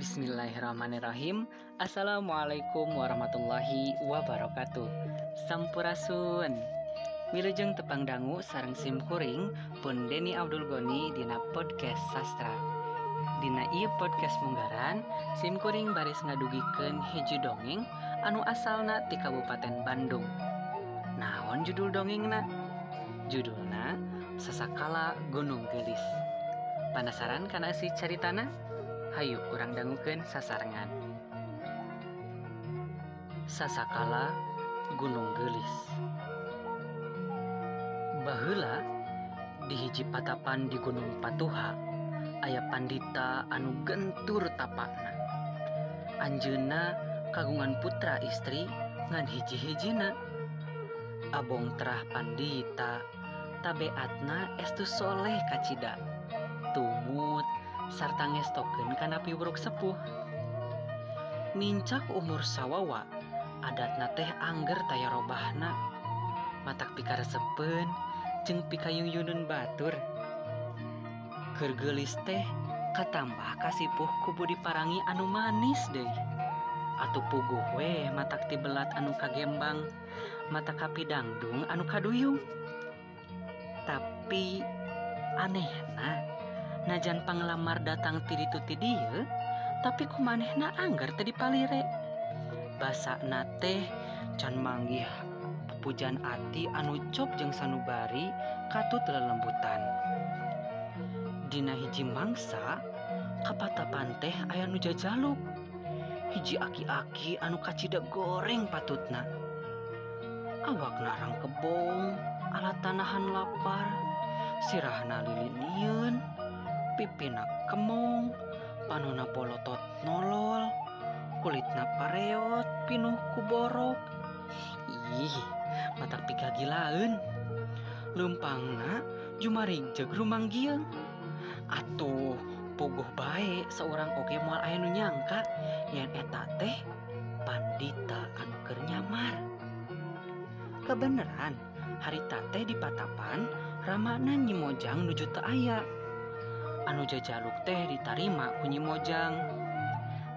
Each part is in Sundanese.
Bismillahirrahmanirrahim. Assalamualaikum warahmatullahi wabarakatuh. Sampurasun. Wilujeng tepang dangu sarang sim kuring pun Deni Abdul Goni dina podcast sastra. Dina iya podcast munggaran sim kuring baris ngadugiken hiji dongeng anu asalna ti Kabupaten Bandung. Naon judul dongengna? Judulna Sasakala Gunung Gelis. Penasaran karena si caritana? Hayu urang danguken sasarengan. Sasakala Gunung Gelis Bahula dihiji patapan di Gunung Patuha aya Pandita anu gentur tapakna Anjena kagungan putra istri ngan hiji-hijina. Abong terah Pandita tabeatna estu soleh kacida tumut sarta ngestoken kana piwuruk sepuh. Mincak umur sawwawa adatna teh Angger taya robahna. Matak pikara sepen jeng pikayung Yunun Batur. Gergelis teh katambah kasipuh kubu diparangi anu manis deh atau puguh we matak tibelat anu kagembang mata kapi dangdung anu kaduyung. Tapi aneh nah najan panglamar datang ti ditu ti dieu tapi kumanehna anggar tadi palire basa nate can manggih pujan ati anu cop jeung sanubari katut lelembutan. Dina hiji mangsa kapatapan teh aya nu jajaluk hiji aki-aki anu kacida goreng patutna. Awak narang kebong alat tanahan lapar sirahna lilin pipina kemong panuna polotot nolol kulitna pareot pinuh kuborok ih mata pika gilaun lumpangna jumaringjeg rumanggiang atuh puguh baik seorang oge mual aya nu nyangka yen eta teh pandita anu keur nyamar. Kebeneran harita teh di patapan ramana nyimojang nuju teu aya. anu jajaluk teh ditarima kunyi mojang.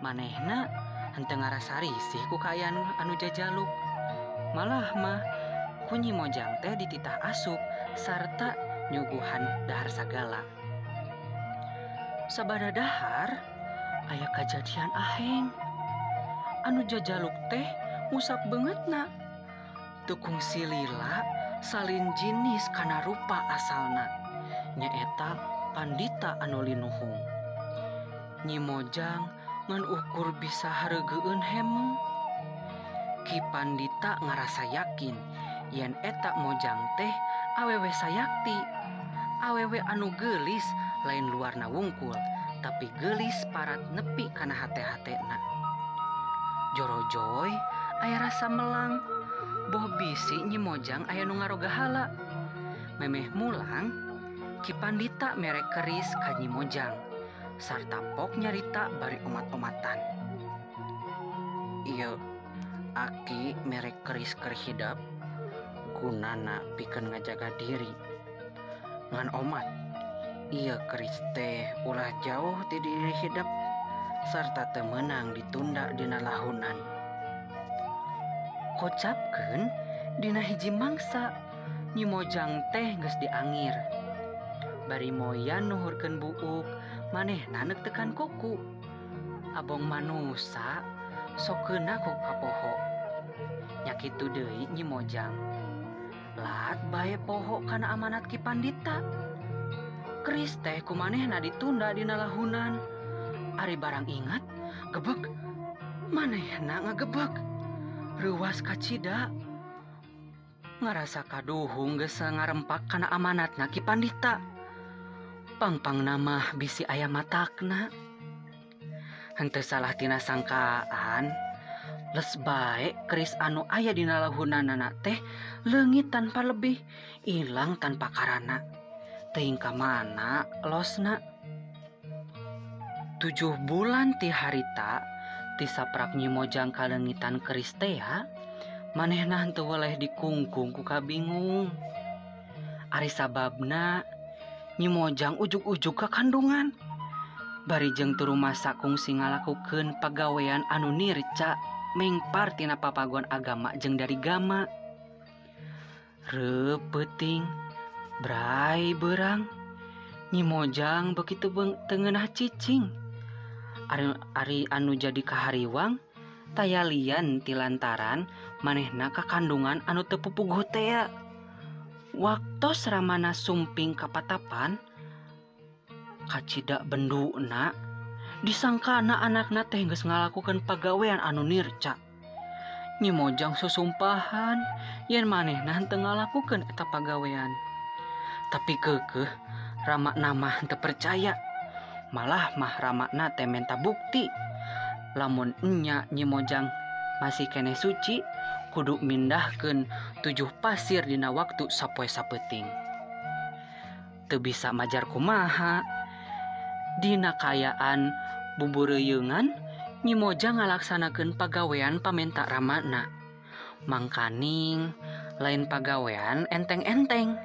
Manehna henteu ngarasari sih ku kayan anu jajaluk malah mah kunyi mojang teh dititah asup sarta nyuguhan dahar sagala. Sabada dahar aya kejadian aheng. Anu jajaluk teh musap banget nak tukung silila salin jinis karena rupa asalna. Nyaeta Pandita anulinuhung nyimojang ngan ukur bisa hargeun hemeng. Ki Pandita ngerasa yakin yen etak mojang teh awewe sayakti. Awewe anu gelis lain luarna wungkul tapi gelis parat nepi karena hati-hatna Jorojoy aya rasa melang. Boh bisi nyimojang aya nu ngaroga hala. Memeh mulang Kipandita merek keris kanyi mojang, sarta pok nyarita bari umat-umatan. Iya, aki merek keris kerhidap, gunana pikeun ngajaga diri. Ngan omat, iya keris teh ulah jauh ti diri hidup sarta temenang ditunda dina lahunan kocapkan Dina hiji mangsa Nyimojang teh geus diangir. bari moyan nuhurken buuk maneh nanek tekan kuku. Abong manusa sokena ku kapoho. Nyakitu deui nyi mojang. Lat bae poho kana amanat ki pandita. Keris teh kumanehna ditunda dina lahunan ari barang ingat gebek. Manehna ngagebek. Ruas kacida ngarasa kaduhung geus ngarempak kana amanatna ki pandita. pangpang nama bisi ayam matakna. Hente salahtina sangkaan. Les baik keris anu ayah di lahunanana teh legit tanpa lebih hilang tanpa karena tehingka mana losna? Tujuh bulan ti harita ti tisapraknyi mojang kalengitan teh maneh nanti oleh dikungkung kuka bingung Ari sababna nyimojang ug-ujuk ke kandungan. Barijeng turu masa kungsi ngalakukan pegaweian anu nirca mengpartina papagon agama jeng dari gama. Repeting Brai berang nyimojang begitu beng tengenah cicing. Ari, Ari anu jadi kahariwang tayalian tilantaran manehna ka kandungan anu tepupu gotea waktu seramana sumping kapatapan kacida bendu benduna disangka anak-anak teh geus ngalakukan pagawean anu nirca. Nyimojang susumpahan yen manehna henteu ngalakukeun eta pagawean. Tapi kekeh ramak nama teu percaya malah mah ramakna teh menta bukti. Lamun enya nyimojang masih kene suci kudu mindahkan tujuh pasir dina waktu sapoe sapeting te bisa majar kumaha? Dina kayaan buburreungan nyimoja ngalaksanakeun pagawean pamenta Ramakna mangkaning lain pagawean enteng-enteng.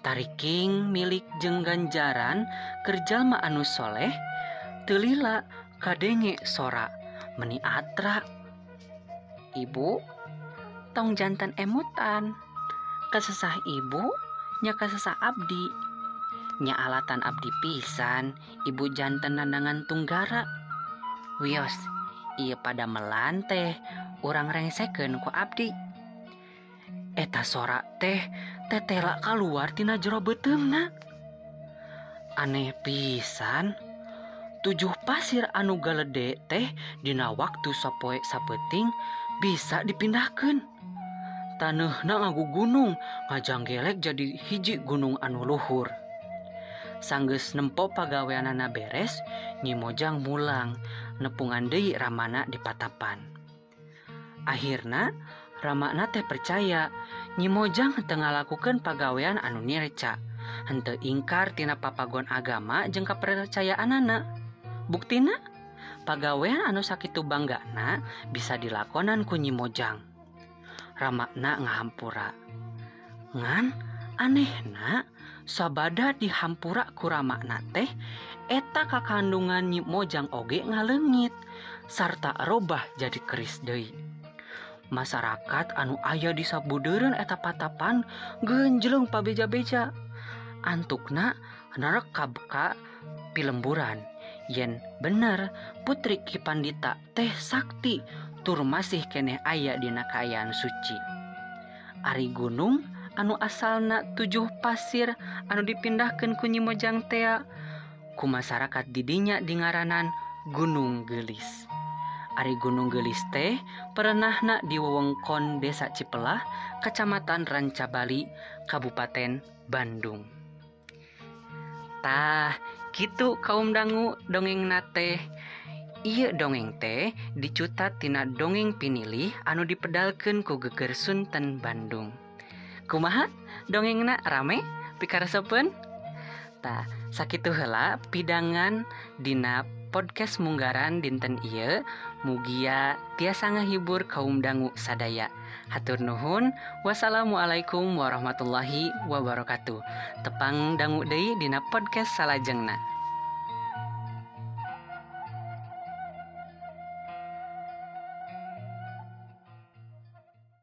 Tariking milik jengganjaran anu soleh telila kadenge sora meni atra. ibu, tong jantan emutan. Kesesah ibu, nya kesesah abdi. Nya alatan abdi pisan, ibu jantan nandangan tunggara. Wios, ia pada melante, orang rengseken ku abdi. Eta sora teh, tetela keluar tina jero betemna. Aneh pisan, tujuh pasir anu galede teh dina waktu sapoe sapeting bisa dipindahkan. Tanah na ngagu gunung ngajang gelek jadi hiji gunung anu luhur. Sangges nempo pagaweanana beres nyimojang mulang nepungan deui Ramana di Patapan. Akhirnya Ramana teh percaya nyimojang tengah lakukan pagawean anu nireca. Hente ingkar tina papagon agama jengka percayaan anak buktina? pagawean anu sakitu banggana bisa dilakonan kunyi mojang. Ramakna ngahampura. Ngan anehna sabada dihampura ku ramakna teh eta kakandungan nyi mojang oge ngalengit sarta robah jadi keris deui. Masyarakat anu ayah di sabudeureun eta patapan genjeleng pabeja-beja. Antukna nerekabka pilemburan. yen bener. Putri Kipandita teh sakti. Tur masih keneh aya dina kaayaan suci. Ari gunung anu asalna tujuh pasir anu dipindahkan kunyi mojang tea ku masyarakat didinya di ngaranan Gunung Gelis. Ari Gunung Gelis teh perenahna di wewengkon Desa Cipelah, Kecamatan Rancabali, Kabupaten Bandung. Tah, gitu kaum dangu dongeng nate Iye dongeng teh dicutat tina dongeng pinilih anu dipedalken ku geger Sunten Bandung. Kumaha? Dongeng na rame? Pikarseupentah sakit hela pidangan Dina podcast munggaran dinten Iye Mugia tiasa ngahibur kaum dangu sadaya. Hatur Nuhun wassalamualaikum warahmatullahi wabarakatuh tepang dangu deui Dina podcast salajengna